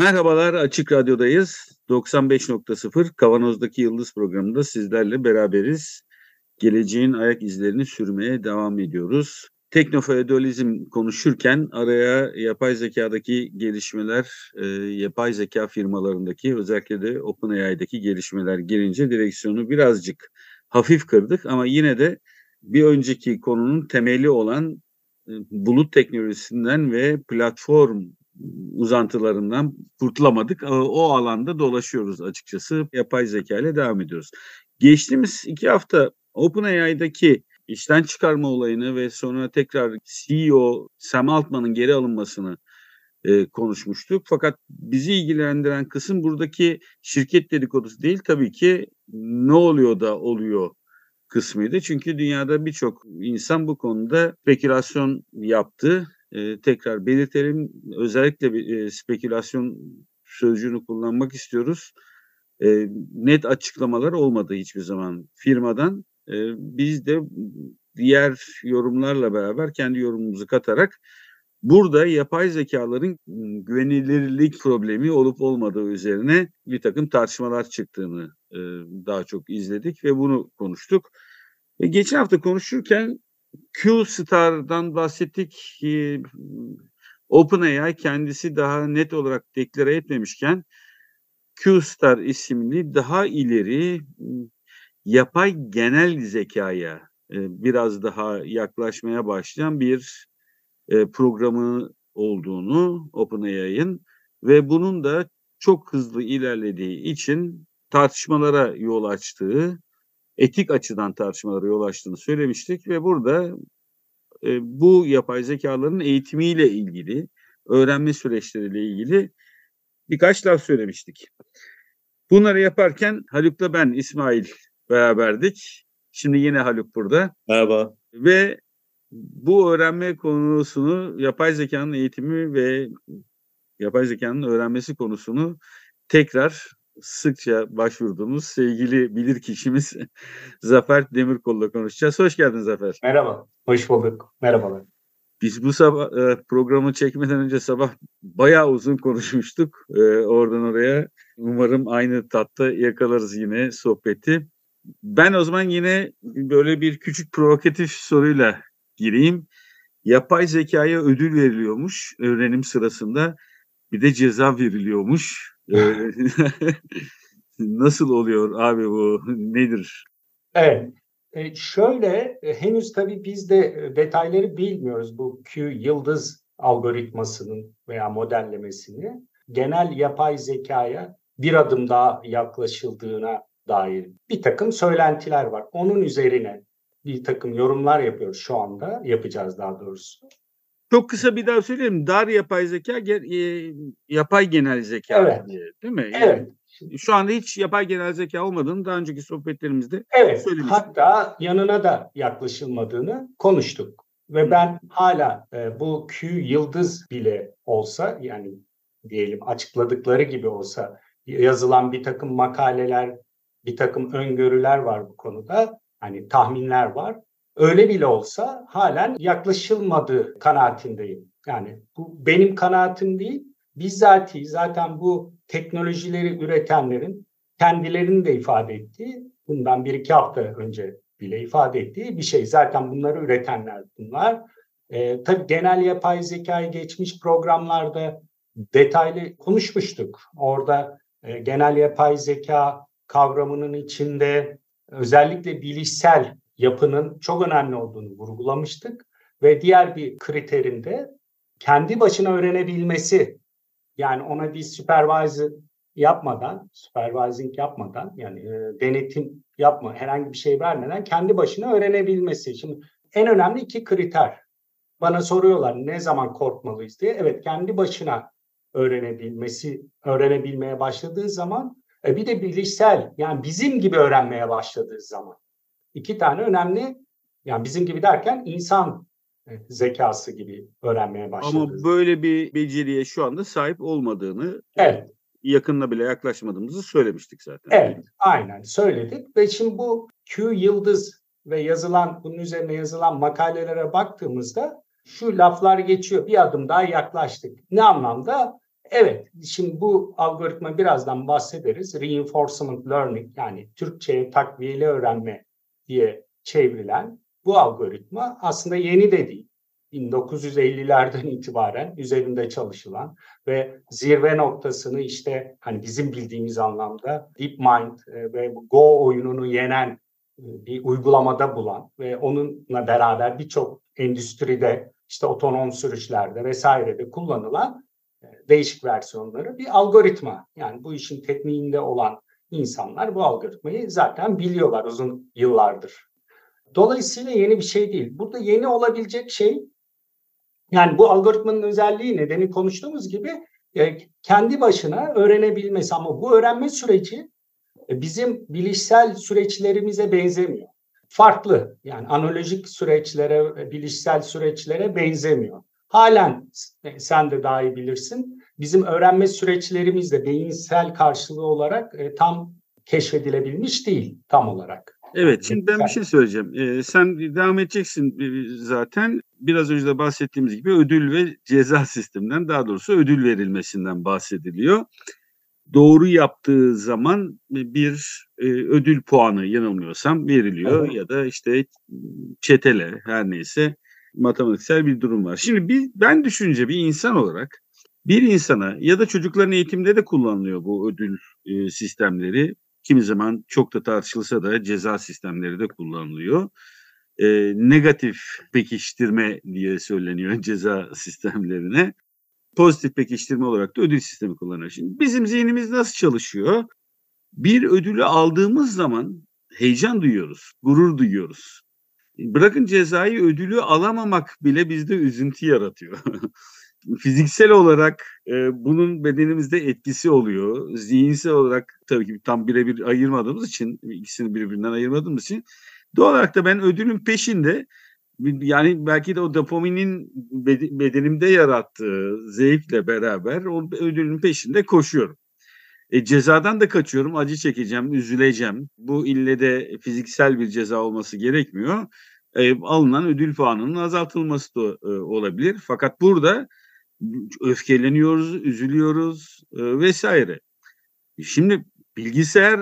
Merhabalar Açık Radyo'dayız. 95.0 Kavanoz'daki Yıldız programında sizlerle beraberiz. Geleceğin ayak izlerini sürmeye devam ediyoruz. Teknofeodalizm konuşurken araya yapay zekadaki gelişmeler, e, yapay zeka firmalarındaki özellikle de OpenAI'daki gelişmeler girince direksiyonu birazcık hafif kırdık ama yine de bir önceki konunun temeli olan e, bulut teknolojisinden ve platform uzantılarından kurtulamadık. O alanda dolaşıyoruz açıkçası. Yapay zeka ile devam ediyoruz. Geçtiğimiz iki hafta OpenAI'daki işten çıkarma olayını ve sonra tekrar CEO Sam Altman'ın geri alınmasını e, konuşmuştuk. Fakat bizi ilgilendiren kısım buradaki şirket dedikodusu değil tabii ki ne oluyor da oluyor kısmıydı. Çünkü dünyada birçok insan bu konuda spekülasyon yaptı. E, tekrar belirtelim özellikle bir e, spekülasyon sözcüğünü kullanmak istiyoruz. E, net açıklamalar olmadı hiçbir zaman firmadan. E, biz de diğer yorumlarla beraber kendi yorumumuzu katarak burada yapay zekaların güvenilirlik problemi olup olmadığı üzerine bir takım tartışmalar çıktığını e, daha çok izledik ve bunu konuştuk. E, geçen hafta konuşurken Q-Star'dan bahsettik. E, OpenAI kendisi daha net olarak deklare etmemişken Q-Star isimli daha ileri yapay genel zekaya e, biraz daha yaklaşmaya başlayan bir e, programı olduğunu OpenAI'ın ve bunun da çok hızlı ilerlediği için tartışmalara yol açtığı, etik açıdan tartışmalara yol açtığını söylemiştik ve burada e, bu yapay zekaların eğitimiyle ilgili, öğrenme süreçleriyle ilgili birkaç laf söylemiştik. Bunları yaparken Haluk'la ben İsmail beraberdik. Şimdi yine Haluk burada. Merhaba. Ve bu öğrenme konusunu yapay zekanın eğitimi ve yapay zekanın öğrenmesi konusunu tekrar sıkça başvurduğumuz sevgili bilir kişimiz Zafer Demirkol'la konuşacağız. Hoş geldin Zafer. Merhaba, hoş bulduk. Merhabalar. Biz bu sabah e, programı çekmeden önce sabah bayağı uzun konuşmuştuk. E, oradan oraya. Umarım aynı tatta yakalarız yine sohbeti. Ben o zaman yine böyle bir küçük provokatif soruyla gireyim. Yapay zekaya ödül veriliyormuş öğrenim sırasında. Bir de ceza veriliyormuş. Nasıl oluyor abi bu? Nedir? Evet. E, şöyle e, henüz tabii biz de e, detayları bilmiyoruz bu Q yıldız algoritmasının veya modellemesini. Genel yapay zekaya bir adım daha yaklaşıldığına dair bir takım söylentiler var. Onun üzerine bir takım yorumlar yapıyoruz şu anda, yapacağız daha doğrusu. Çok kısa bir daha söyleyeyim. Dar yapay zeka, e, yapay genel zeka evet. değil mi? Evet. Şu anda hiç yapay genel zeka olmadığını daha önceki sohbetlerimizde evet. söylemiştim. Hatta yanına da yaklaşılmadığını konuştuk. Ve ben hala e, bu Q yıldız bile olsa yani diyelim açıkladıkları gibi olsa yazılan bir takım makaleler, bir takım öngörüler var bu konuda. Hani tahminler var. Öyle bile olsa halen yaklaşılmadığı kanaatindeyim. Yani bu benim kanaatim değil. Bizzati zaten bu teknolojileri üretenlerin kendilerinin de ifade ettiği, bundan bir iki hafta önce bile ifade ettiği bir şey. Zaten bunları üretenler bunlar. Ee, tabii genel yapay zekayı geçmiş programlarda detaylı konuşmuştuk. Orada e, genel yapay zeka kavramının içinde özellikle bilişsel yapının çok önemli olduğunu vurgulamıştık ve diğer bir kriterinde kendi başına öğrenebilmesi yani ona bir supervisor yapmadan, supervising yapmadan yani e, denetim yapma, herhangi bir şey vermeden kendi başına öğrenebilmesi. Şimdi en önemli iki kriter. Bana soruyorlar ne zaman korkmalıyız diye. Evet kendi başına öğrenebilmesi, öğrenebilmeye başladığı zaman E bir de bilişsel yani bizim gibi öğrenmeye başladığı zaman. İki tane önemli yani bizim gibi derken insan e, zekası gibi öğrenmeye başladı. Ama böyle bir beceriye şu anda sahip olmadığını evet. yakınına bile yaklaşmadığımızı söylemiştik zaten. Evet, aynen söyledik ve şimdi bu Q yıldız ve yazılan bunun üzerine yazılan makalelere baktığımızda şu laflar geçiyor. Bir adım daha yaklaştık. Ne anlamda? Evet, şimdi bu algoritma birazdan bahsederiz. Reinforcement learning yani Türkçe'ye takviyeli öğrenme diye çevrilen bu algoritma aslında yeni de değil. 1950'lerden itibaren üzerinde çalışılan ve zirve noktasını işte hani bizim bildiğimiz anlamda DeepMind e, ve Go oyununu yenen e, bir uygulamada bulan ve onunla beraber birçok endüstride işte otonom sürüşlerde vesairede kullanılan e, değişik versiyonları bir algoritma. Yani bu işin tekniğinde olan insanlar bu algoritmayı zaten biliyorlar uzun yıllardır. Dolayısıyla yeni bir şey değil. Burada yeni olabilecek şey yani bu algoritmanın özelliği nedeni konuştuğumuz gibi e, kendi başına öğrenebilmesi ama bu öğrenme süreci e, bizim bilişsel süreçlerimize benzemiyor. Farklı yani analojik süreçlere, bilişsel süreçlere benzemiyor. Halen e, sen de daha iyi bilirsin. Bizim öğrenme süreçlerimiz de beyinsel karşılığı olarak tam keşfedilebilmiş değil tam olarak. Evet, şimdi ben bir şey söyleyeceğim. Ee, sen devam edeceksin zaten. Biraz önce de bahsettiğimiz gibi ödül ve ceza sisteminden, daha doğrusu ödül verilmesinden bahsediliyor. Doğru yaptığı zaman bir e, ödül puanı yanılmıyorsam veriliyor evet. ya da işte çetele her neyse matematiksel bir durum var. Şimdi bir, ben düşünce bir insan olarak bir insana ya da çocukların eğitimde de kullanılıyor bu ödül e, sistemleri kimi zaman çok da tartışılsa da ceza sistemleri de kullanılıyor. E, negatif pekiştirme diye söyleniyor ceza sistemlerine. Pozitif pekiştirme olarak da ödül sistemi kullanıyor. Şimdi bizim zihnimiz nasıl çalışıyor? Bir ödülü aldığımız zaman heyecan duyuyoruz, gurur duyuyoruz. Bırakın cezayı ödülü alamamak bile bizde üzüntü yaratıyor. fiziksel olarak e, bunun bedenimizde etkisi oluyor. Zihinsel olarak tabii ki tam birebir ayırmadığımız için, ikisini birbirinden ayırmadığımız için doğal olarak da ben ödülün peşinde yani belki de o dopaminin bedenimde yarattığı zevkle beraber o ödülün peşinde koşuyorum. E, cezadan da kaçıyorum, acı çekeceğim, üzüleceğim. Bu ille de fiziksel bir ceza olması gerekmiyor. E, alınan ödül puanının azaltılması da e, olabilir. Fakat burada öfkeleniyoruz, üzülüyoruz e, vesaire. Şimdi bilgisayar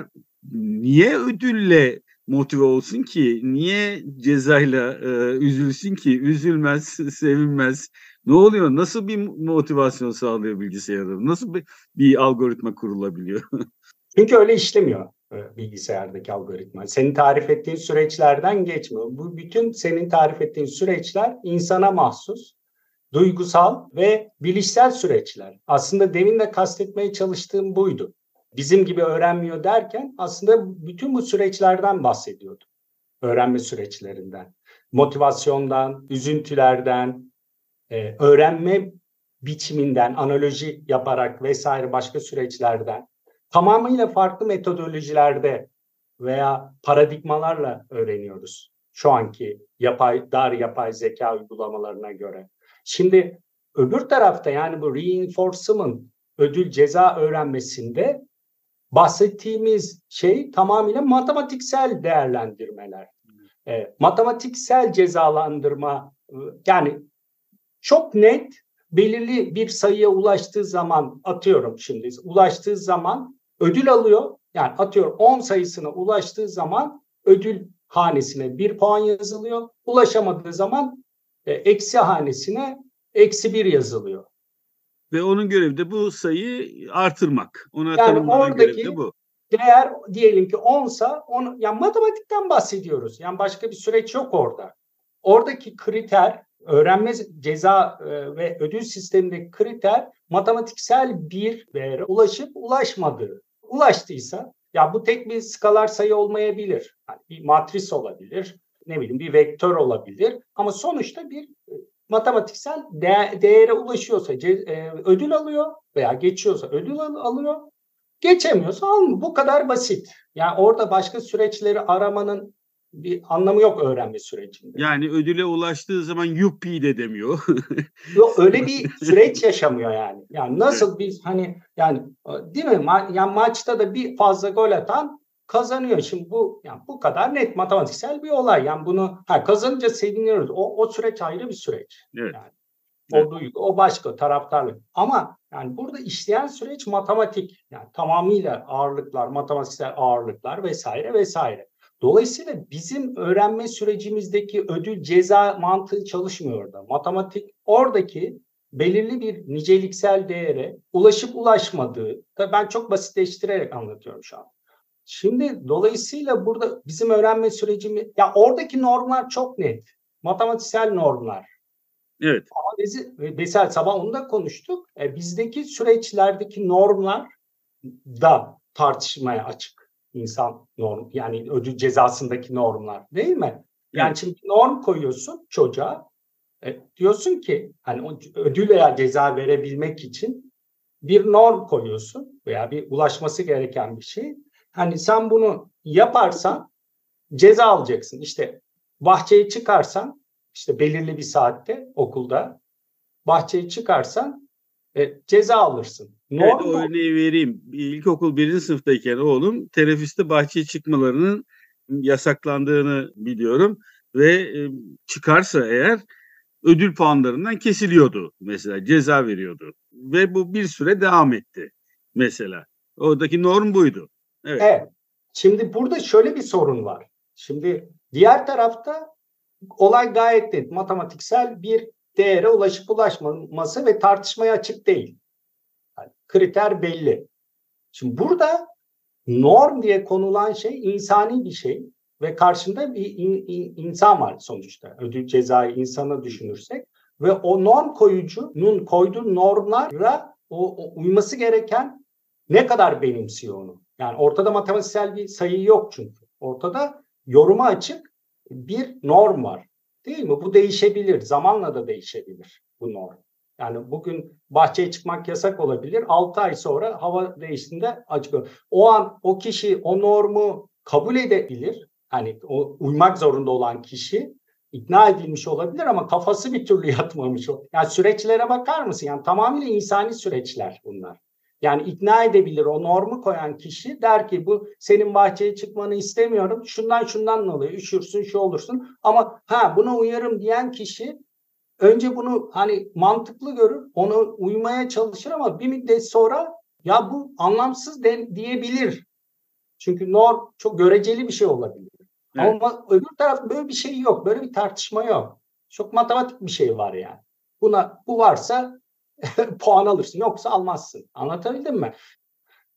niye ödülle motive olsun ki? Niye cezayla e, üzülsün ki? Üzülmez, sevinmez. Ne oluyor? Nasıl bir motivasyon sağlıyor bilgisayarda? Nasıl bir, bir algoritma kurulabiliyor? Çünkü öyle işlemiyor e, bilgisayardaki algoritma. Senin tarif ettiğin süreçlerden geçmiyor. Bu bütün senin tarif ettiğin süreçler insana mahsus duygusal ve bilişsel süreçler. Aslında demin de kastetmeye çalıştığım buydu. Bizim gibi öğrenmiyor derken aslında bütün bu süreçlerden bahsediyordum. Öğrenme süreçlerinden, motivasyondan, üzüntülerden, e, öğrenme biçiminden, analoji yaparak vesaire başka süreçlerden tamamıyla farklı metodolojilerde veya paradigmalarla öğreniyoruz. Şu anki yapay dar yapay zeka uygulamalarına göre. Şimdi öbür tarafta yani bu reinforcement ödül ceza öğrenmesinde bahsettiğimiz şey tamamıyla matematiksel değerlendirmeler. E, matematiksel cezalandırma yani çok net belirli bir sayıya ulaştığı zaman atıyorum şimdi ulaştığı zaman ödül alıyor. Yani atıyorum 10 sayısına ulaştığı zaman ödül hanesine bir puan yazılıyor. Ulaşamadığı zaman e, eksi hanesine eksi bir yazılıyor. Ve onun görevi de bu sayıyı artırmak. Ona yani oradaki de bu. değer diyelim ki 10 sa on, yani matematikten bahsediyoruz. Yani başka bir süreç yok orada. Oradaki kriter öğrenme ceza e, ve ödül sistemindeki kriter matematiksel bir değere ulaşıp ulaşmadığı. Ulaştıysa ya bu tek bir skalar sayı olmayabilir. Yani bir matris olabilir ne bileyim bir vektör olabilir ama sonuçta bir e, matematiksel de- değere ulaşıyorsa e, ödül alıyor veya geçiyorsa ödül al- alıyor Geçemiyorsa alma. Bu kadar basit. Yani orada başka süreçleri aramanın bir anlamı yok öğrenme sürecinde. Yani ödüle ulaştığı zaman yuppi de demiyor. yok öyle bir süreç yaşamıyor yani. Yani nasıl evet. biz hani yani değil mi? Ma yani maçta da bir fazla gol atan kazanıyor. Şimdi bu yani bu kadar net matematiksel bir olay. Yani bunu ha, kazanınca seviniyoruz. O, o süreç ayrı bir süreç. Evet. Yani, o duygu, o başka taraftarlık. Ama yani burada işleyen süreç matematik. Yani tamamıyla ağırlıklar, matematiksel ağırlıklar vesaire vesaire. Dolayısıyla bizim öğrenme sürecimizdeki ödül ceza mantığı çalışmıyor orada. Matematik oradaki belirli bir niceliksel değere ulaşıp ulaşmadığı, tabii ben çok basitleştirerek anlatıyorum şu an. Şimdi dolayısıyla burada bizim öğrenme sürecimiz, ya oradaki normlar çok net. Matematiksel normlar. Evet. Ama bizi, mesela sabah onu da konuştuk. E, bizdeki süreçlerdeki normlar da tartışmaya açık. insan norm, yani ödül cezasındaki normlar değil mi? Yani evet. şimdi norm koyuyorsun çocuğa. E, diyorsun ki hani ödül veya ceza verebilmek için bir norm koyuyorsun veya bir ulaşması gereken bir şey. Hani sen bunu yaparsan ceza alacaksın. İşte bahçeye çıkarsan işte belirli bir saatte okulda bahçeye çıkarsan e, ceza alırsın. Normal. Evet, o örneği vereyim. İlkokul birinci sınıftayken oğlum teneffüste bahçeye çıkmalarının yasaklandığını biliyorum ve e, çıkarsa eğer ödül puanlarından kesiliyordu mesela ceza veriyordu ve bu bir süre devam etti mesela. Oradaki norm buydu. Evet. evet. Şimdi burada şöyle bir sorun var. Şimdi diğer tarafta olay gayet net. Matematiksel bir değere ulaşıp ulaşmaması ve tartışmaya açık değil. Yani kriter belli. Şimdi burada norm diye konulan şey insani bir şey ve karşında bir in, in, insan var sonuçta. Ödül cezayı insana düşünürsek ve o norm koyucunun koyduğu normlara o, o uyması gereken ne kadar benimsiyor onu. Yani ortada matematiksel bir sayı yok çünkü. Ortada yoruma açık bir norm var. Değil mi? Bu değişebilir. Zamanla da değişebilir bu norm. Yani bugün bahçeye çıkmak yasak olabilir. 6 ay sonra hava değiştiğinde açık. O an o kişi o normu kabul edebilir. Hani o uymak zorunda olan kişi ikna edilmiş olabilir ama kafası bir türlü yatmamış. Yani süreçlere bakar mısın? Yani tamamıyla insani süreçler bunlar. Yani ikna edebilir o normu koyan kişi der ki bu senin bahçeye çıkmanı istemiyorum. Şundan şundan oluyor. Üşürsün şu olursun. Ama ha buna uyarım diyen kişi önce bunu hani mantıklı görür. Onu uymaya çalışır ama bir müddet sonra ya bu anlamsız de, diyebilir. Çünkü norm çok göreceli bir şey olabilir. Evet. Ama öbür tarafta böyle bir şey yok. Böyle bir tartışma yok. Çok matematik bir şey var yani. Buna bu varsa puan alırsın. Yoksa almazsın. Anlatabildim mi?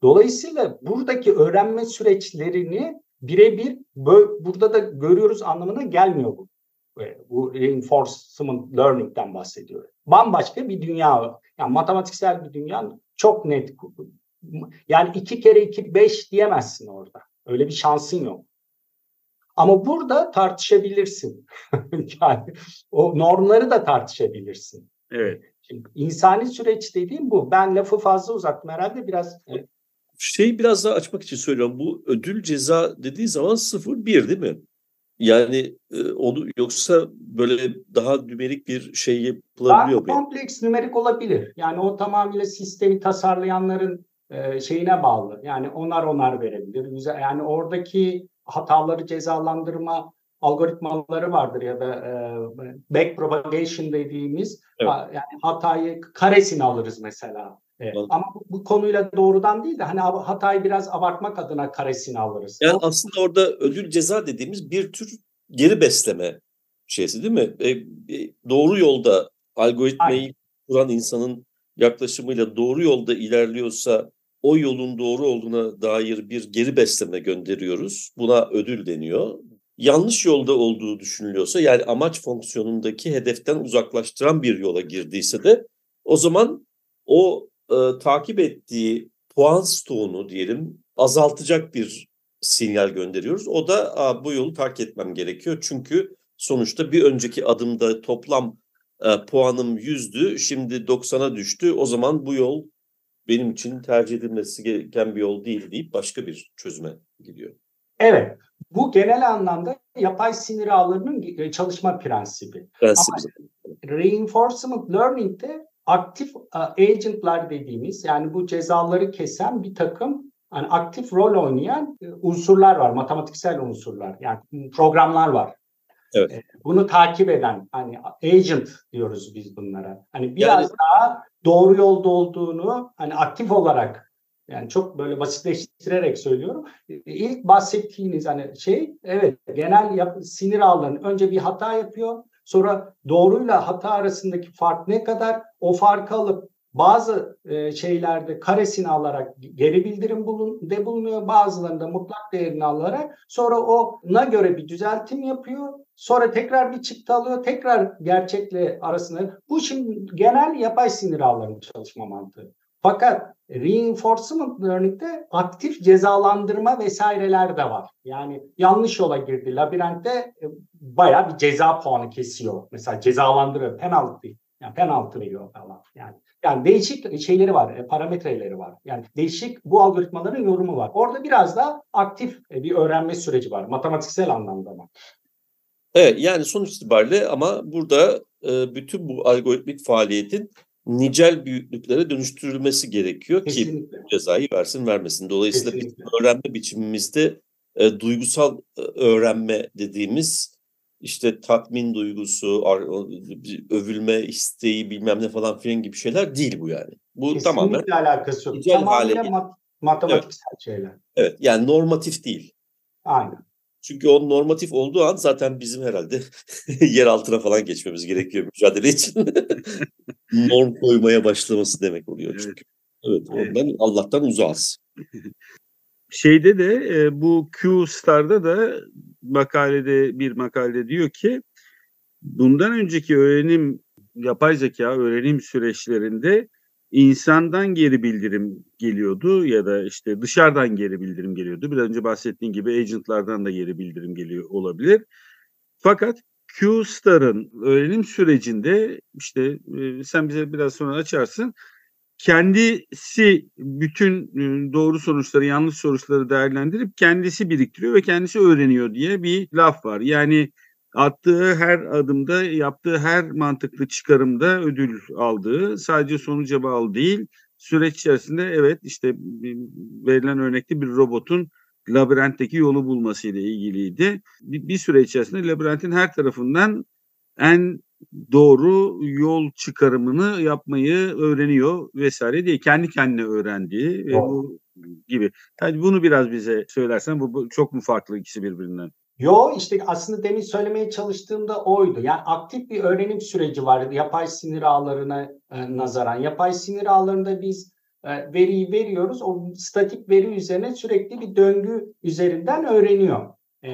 Dolayısıyla buradaki öğrenme süreçlerini birebir burada da görüyoruz anlamına gelmiyor bu. Bu reinforcement learning'den bahsediyor. Bambaşka bir dünya. Yani matematiksel bir dünya çok net. Yani iki kere iki beş diyemezsin orada. Öyle bir şansın yok. Ama burada tartışabilirsin. yani o normları da tartışabilirsin. Evet. Şimdi insani süreç dediğim bu. Ben lafı fazla uzattım herhalde biraz. E, Şeyi biraz daha açmak için söylüyorum. Bu ödül ceza dediği zaman sıfır bir değil mi? Yani e, onu yoksa böyle daha nümerik bir şey yapılabiliyor mu? Daha kompleks nümerik olabilir. Yani o tamamıyla sistemi tasarlayanların e, şeyine bağlı. Yani onar onar verebilir. Yani oradaki hataları cezalandırma algoritmaları vardır ya da e, back propagation dediğimiz evet. yani hatayı karesini alırız mesela. Evet. Ama bu, bu konuyla doğrudan değil de hani hatayı biraz abartmak adına karesini alırız. Yani o, aslında orada ödül ceza dediğimiz bir tür geri besleme şeysi değil mi? E, e, doğru yolda algoritmayı Aynen. kuran insanın yaklaşımıyla doğru yolda ilerliyorsa o yolun doğru olduğuna dair bir geri besleme gönderiyoruz. Buna ödül deniyor yanlış yolda olduğu düşünülüyorsa yani amaç fonksiyonundaki hedeften uzaklaştıran bir yola girdiyse de o zaman o e, takip ettiği puan stoğunu diyelim azaltacak bir sinyal gönderiyoruz. O da bu yolu terk etmem gerekiyor. Çünkü sonuçta bir önceki adımda toplam e, puanım 100'dü. Şimdi 90'a düştü. O zaman bu yol benim için tercih edilmesi gereken bir yol değil deyip başka bir çözüme gidiyor. Evet. Bu genel anlamda yapay sinir ağlarının e, çalışma prensibi. Prensibi. Ama reinforcement learning'de aktif agentlar dediğimiz yani bu cezaları kesen bir takım yani aktif rol oynayan e, unsurlar var, matematiksel unsurlar. Yani programlar var. Evet. E, bunu takip eden hani agent diyoruz biz bunlara. Hani biraz yani, daha doğru yolda olduğunu hani aktif olarak yani çok böyle basitleştirerek söylüyorum. İlk bahsettiğiniz hani şey evet genel yap, sinir ağlarının önce bir hata yapıyor. Sonra doğruyla hata arasındaki fark ne kadar? O farkı alıp bazı e, şeylerde karesini alarak geri bildirim bulun, de bulunuyor. Bazılarında mutlak değerini alarak sonra ona göre bir düzeltim yapıyor. Sonra tekrar bir çıktı alıyor. Tekrar gerçekle arasında. Bu şimdi genel yapay sinir ağlarının çalışma mantığı. Fakat reinforcement learning'de aktif cezalandırma vesaireler de var. Yani yanlış yola girdi. Labirentte e, bayağı bir ceza puanı kesiyor. Mesela cezalandırıyor. Penaltı. Yani penaltı veriyor falan. Yani yani değişik şeyleri var, e, parametreleri var. Yani değişik bu algoritmaların yorumu var. Orada biraz da aktif e, bir öğrenme süreci var. Matematiksel anlamda mı? Evet yani sonuç itibariyle ama burada bütün bu algoritmik faaliyetin nicel büyüklüklere dönüştürülmesi gerekiyor Kesinlikle. ki cezayı versin vermesin. Dolayısıyla Kesinlikle. öğrenme biçimimizde e, duygusal e, öğrenme dediğimiz işte tatmin duygusu, övülme isteği bilmem ne falan filan gibi şeyler değil bu yani. Bu Kesinlikle tamamen alakası yok. Tamamen mat- matematiksel evet. şeyler. Evet yani normatif değil. Aynen. Çünkü o normatif olduğu an zaten bizim herhalde yer altına falan geçmemiz gerekiyor mücadele için. Norm koymaya başlaması demek oluyor çünkü. Evet, ondan evet. Allah'tan uzağız. Şeyde de e, bu Q Star'da da makalede bir makalede diyor ki bundan önceki öğrenim yapay zeka öğrenim süreçlerinde insandan geri bildirim geliyordu ya da işte dışarıdan geri bildirim geliyordu. Biraz önce bahsettiğim gibi agentlardan da geri bildirim geliyor olabilir. Fakat Q-Star'ın öğrenim sürecinde işte e, sen bize biraz sonra açarsın. Kendisi bütün e, doğru sonuçları, yanlış sonuçları değerlendirip kendisi biriktiriyor ve kendisi öğreniyor diye bir laf var. Yani attığı her adımda, yaptığı her mantıklı çıkarımda ödül aldığı, sadece sonuca bağlı değil, süreç içerisinde evet işte verilen örnekte bir robotun labirentteki yolu bulması ile ilgiliydi. Bir, bir süre içerisinde labirentin her tarafından en doğru yol çıkarımını yapmayı öğreniyor vesaire diye kendi kendine öğrendiği ve bu gibi. Hadi bunu biraz bize söylersen bu, bu çok mu farklı ikisi birbirinden? Yo işte aslında demin söylemeye çalıştığımda oydu. Yani aktif bir öğrenim süreci var yapay sinir ağlarına e, nazaran. Yapay sinir ağlarında biz e, veriyi veriyoruz. O statik veri üzerine sürekli bir döngü üzerinden öğreniyor. E,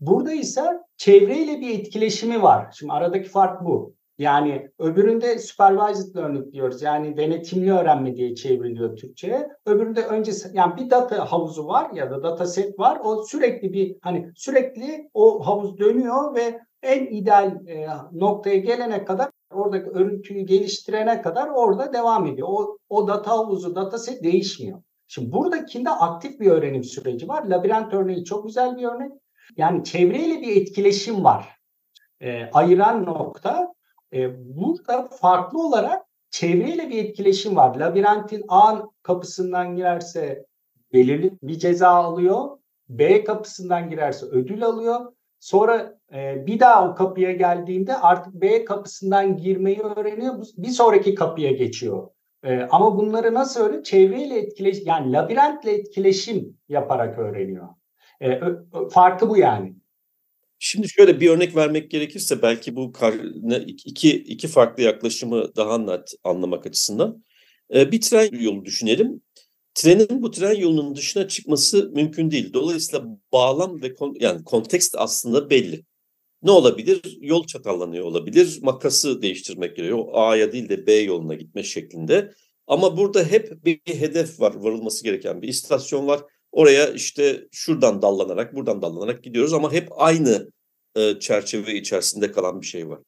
burada ise çevreyle bir etkileşimi var. Şimdi aradaki fark bu. Yani öbüründe supervised learning diyoruz. Yani denetimli öğrenme diye çevriliyor Türkçe'ye. Öbüründe önce yani bir data havuzu var ya da data set var. O sürekli bir hani sürekli o havuz dönüyor ve en ideal e, noktaya gelene kadar oradaki örüntüyü geliştirene kadar orada devam ediyor. O, o data havuzu, data set değişmiyor. Şimdi buradakinde aktif bir öğrenim süreci var. Labirent örneği çok güzel bir örnek. Yani çevreyle bir etkileşim var. E, ayıran nokta e, burada farklı olarak çevreyle bir etkileşim var. Labirentin A kapısından girerse belirli bir ceza alıyor. B kapısından girerse ödül alıyor. Sonra e, bir daha o kapıya geldiğinde artık B kapısından girmeyi öğreniyor. Bir sonraki kapıya geçiyor. E, ama bunları nasıl öğreniyor? Çevreyle etkileşim yani labirentle etkileşim yaparak öğreniyor. E, farkı bu yani. Şimdi şöyle bir örnek vermek gerekirse belki bu iki, iki farklı yaklaşımı daha net anlamak açısından. E, bir tren yolu düşünelim. Trenin bu tren yolunun dışına çıkması mümkün değil. Dolayısıyla bağlam ve kon, yani kontekst aslında belli. Ne olabilir? Yol çatallanıyor olabilir. Makası değiştirmek gerekiyor. A'ya değil de B yoluna gitme şeklinde. Ama burada hep bir hedef var, varılması gereken bir istasyon var. Oraya işte şuradan dallanarak, buradan dallanarak gidiyoruz ama hep aynı e, çerçeve içerisinde kalan bir şey var.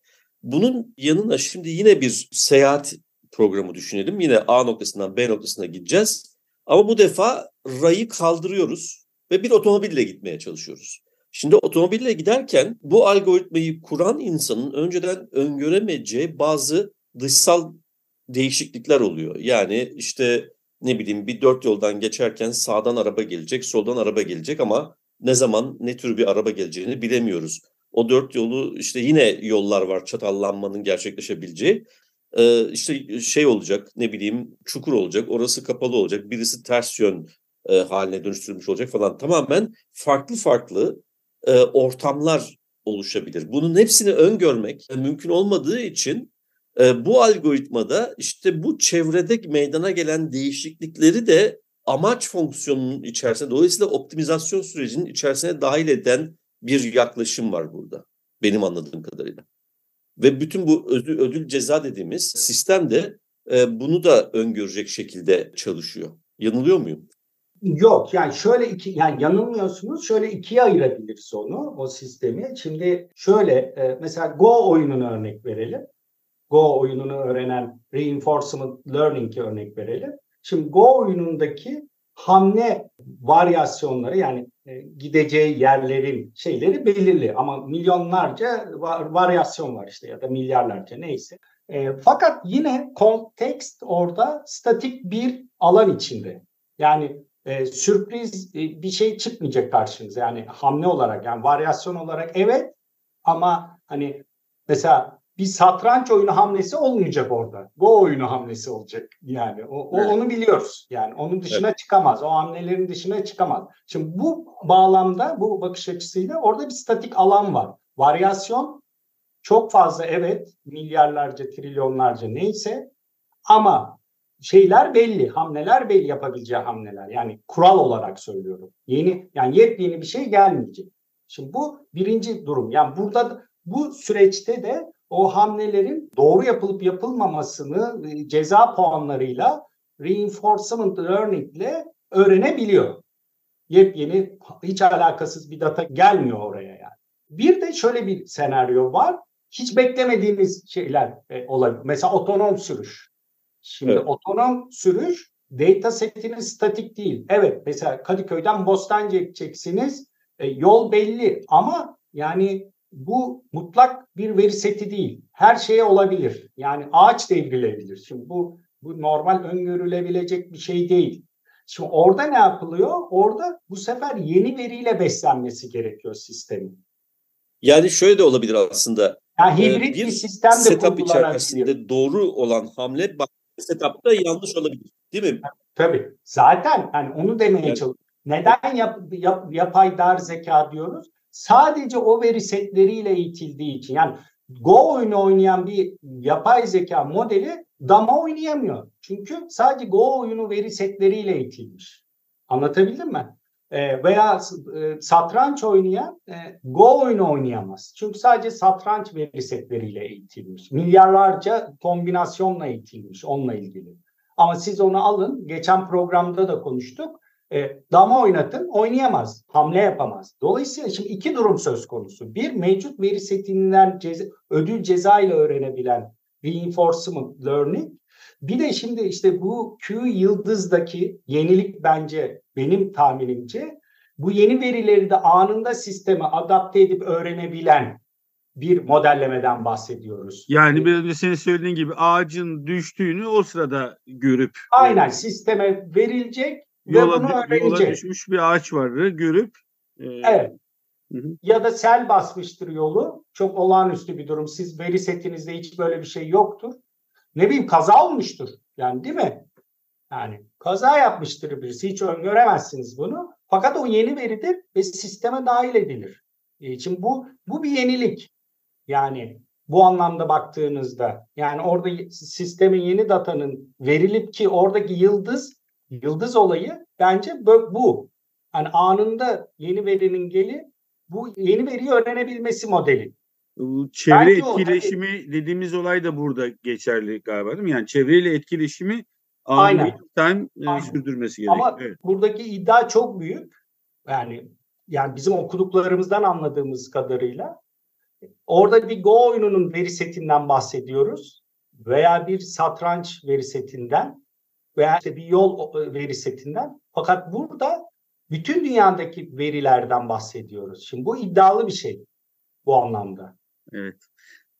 Bunun yanına şimdi yine bir seyahat programı düşünelim. Yine A noktasından B noktasına gideceğiz. Ama bu defa rayı kaldırıyoruz ve bir otomobille gitmeye çalışıyoruz. Şimdi otomobille giderken bu algoritmayı kuran insanın önceden öngöremeyeceği bazı dışsal değişiklikler oluyor. Yani işte ne bileyim bir dört yoldan geçerken sağdan araba gelecek, soldan araba gelecek ama ne zaman ne tür bir araba geleceğini bilemiyoruz. O dört yolu işte yine yollar var çatallanmanın gerçekleşebileceği. Ee, işte şey olacak ne bileyim çukur olacak, orası kapalı olacak, birisi ters yön e, haline dönüştürülmüş olacak falan. Tamamen farklı farklı e, ortamlar oluşabilir. Bunun hepsini öngörmek mümkün olmadığı için e, bu algoritmada işte bu çevrede meydana gelen değişiklikleri de amaç fonksiyonunun içerisinde dolayısıyla optimizasyon sürecinin içerisine dahil eden bir yaklaşım var burada benim anladığım kadarıyla. Ve bütün bu ödül, ödül ceza dediğimiz sistem de e, bunu da öngörecek şekilde çalışıyor. Yanılıyor muyum? Yok yani şöyle iki yani yanılmıyorsunuz şöyle ikiye ayırabiliriz onu o sistemi. Şimdi şöyle e, mesela Go oyununu örnek verelim. Go oyununu öğrenen reinforcement learning'e örnek verelim. Şimdi Go oyunundaki hamle varyasyonları yani e, gideceği yerlerin şeyleri belirli ama milyonlarca var, varyasyon var işte ya da milyarlarca neyse. E, fakat yine kontekst orada statik bir alan içinde. Yani e, sürpriz e, bir şey çıkmayacak karşınıza. Yani hamle olarak yani varyasyon olarak evet ama hani mesela bir satranç oyunu hamlesi olmayacak orada. Go oyunu hamlesi olacak yani. O, o evet. onu biliyoruz. Yani onun dışına evet. çıkamaz. O hamlelerin dışına çıkamaz. Şimdi bu bağlamda bu bakış açısıyla orada bir statik alan var. Varyasyon çok fazla evet milyarlarca trilyonlarca neyse ama şeyler belli, hamleler belli yapabileceği hamleler. Yani kural olarak söylüyorum. Yeni yani yepyeni bir şey gelmeyecek. Şimdi bu birinci durum. Yani burada bu süreçte de o hamlelerin doğru yapılıp yapılmamasını e, ceza puanlarıyla reinforcement learning ile öğrenebiliyor. Yepyeni hiç alakasız bir data gelmiyor oraya yani. Bir de şöyle bir senaryo var. Hiç beklemediğimiz şeyler e, olabilir. Mesela otonom sürüş. Şimdi evet. otonom sürüş data setiniz statik değil. Evet mesela Kadıköy'den Bostancı'ya gideceksiniz. E, yol belli ama yani bu mutlak bir veri seti değil. Her şeye olabilir. Yani ağaç devrilebilir. Şimdi bu bu normal öngörülebilecek bir şey değil. Şimdi orada ne yapılıyor? Orada bu sefer yeni veriyle beslenmesi gerekiyor sistemin. Yani şöyle de olabilir aslında. Yani hibrit bir, bir sistem de setup içerisinde doğru olan hamle setup'ta yanlış olabilir. Değil mi? Tabii. Zaten hani onu demeye yani. çalışıyorum. Neden yap, yap, yapay dar zeka diyoruz? Sadece o veri setleriyle eğitildiği için yani Go oyunu oynayan bir yapay zeka modeli dama oynayamıyor. Çünkü sadece Go oyunu veri setleriyle eğitilmiş. Anlatabildim mi? E, veya e, satranç oynayan e, Go oyunu oynayamaz. Çünkü sadece satranç veri setleriyle eğitilmiş. Milyarlarca kombinasyonla eğitilmiş onunla ilgili. Ama siz onu alın, geçen programda da konuştuk. E, dama oynatın oynayamaz, hamle yapamaz. Dolayısıyla şimdi iki durum söz konusu. Bir mevcut veri setinden ceza, ödül ceza ile öğrenebilen reinforcement learning. Bir de şimdi işte bu Q yıldızdaki yenilik bence benim tahminimce bu yeni verileri de anında sisteme adapte edip öğrenebilen bir modellemeden bahsediyoruz. Yani biraz önce senin söylediğin gibi ağacın düştüğünü o sırada görüp aynen sisteme verilecek yola, bunu öğrenecek. Yola düşmüş bir ağaç vardı görüp. E, evet. Hı hı. Ya da sel basmıştır yolu. Çok olağanüstü bir durum. Siz veri setinizde hiç böyle bir şey yoktur. Ne bileyim kaza olmuştur. Yani değil mi? Yani kaza yapmıştır birisi. Hiç öngöremezsiniz bunu. Fakat o yeni veridir ve sisteme dahil edilir. E, şimdi bu bu bir yenilik. Yani bu anlamda baktığınızda yani orada sistemin yeni datanın verilip ki oradaki yıldız Yıldız olayı bence bu. Yani anında yeni verinin geli bu yeni veriyi öğrenebilmesi modeli. Çevre bence etkileşimi o, dediğimiz olay da burada geçerli galiba değil mi? Yani çevreyle etkileşimi Aynen. time Aynen. sürdürmesi gerekiyor. Ama evet. buradaki iddia çok büyük. Yani yani bizim okuduklarımızdan anladığımız kadarıyla orada bir Go oyununun veri setinden bahsediyoruz. veya bir satranç veri setinden veya işte bir yol veri setinden. Fakat burada bütün dünyadaki verilerden bahsediyoruz. Şimdi bu iddialı bir şey bu anlamda. Evet.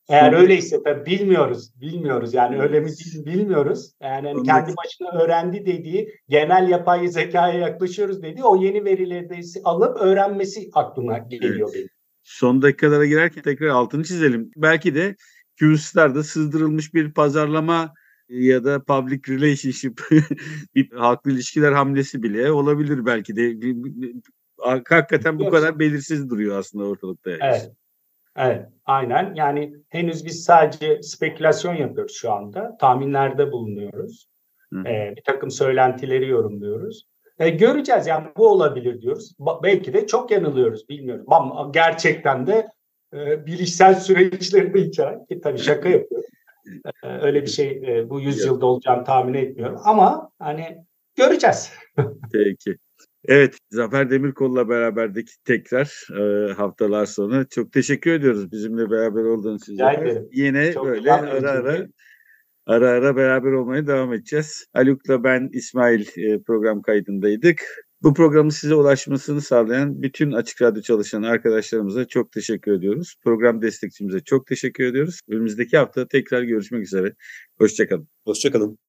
Eğer öyleyse tabii bilmiyoruz, bilmiyoruz yani öyle mi değil bilmiyoruz. Yani hani kendi başına öğrendi dediği, genel yapay zekaya yaklaşıyoruz dediği o yeni verileri alıp öğrenmesi aklıma geliyor evet. benim. Son dakikalara girerken tekrar altını çizelim. Belki de QS'larda sızdırılmış bir pazarlama ya da public relationship bir halkla ilişkiler hamlesi bile olabilir belki de. Hakikaten bu kadar belirsiz duruyor aslında ortalıkta. Evet. Evet, aynen. Yani henüz biz sadece spekülasyon yapıyoruz şu anda. Tahminlerde bulunuyoruz. Ee, bir takım söylentileri yorumluyoruz. Ee, göreceğiz yani bu olabilir diyoruz. Ba- belki de çok yanılıyoruz bilmiyorum. Ama gerçekten de e, bilişsel süreçleri de içeren ki tabii şaka yapıyorum. Ee, öyle bir şey e, bu yüzyılda olacağını tahmin etmiyorum. Ama hani göreceğiz. Peki. Evet, Zafer Demirkol'la beraberdik tekrar e, haftalar sonra. Çok teşekkür ediyoruz bizimle beraber olduğunuz için. Yine Çok böyle ara ara ara ara beraber olmaya devam edeceğiz. Haluk'la ben İsmail e, program kaydındaydık. Bu programın size ulaşmasını sağlayan bütün Açık Radyo çalışan arkadaşlarımıza çok teşekkür ediyoruz. Program destekçimize çok teşekkür ediyoruz. Önümüzdeki hafta tekrar görüşmek üzere. Hoşçakalın. Hoşçakalın.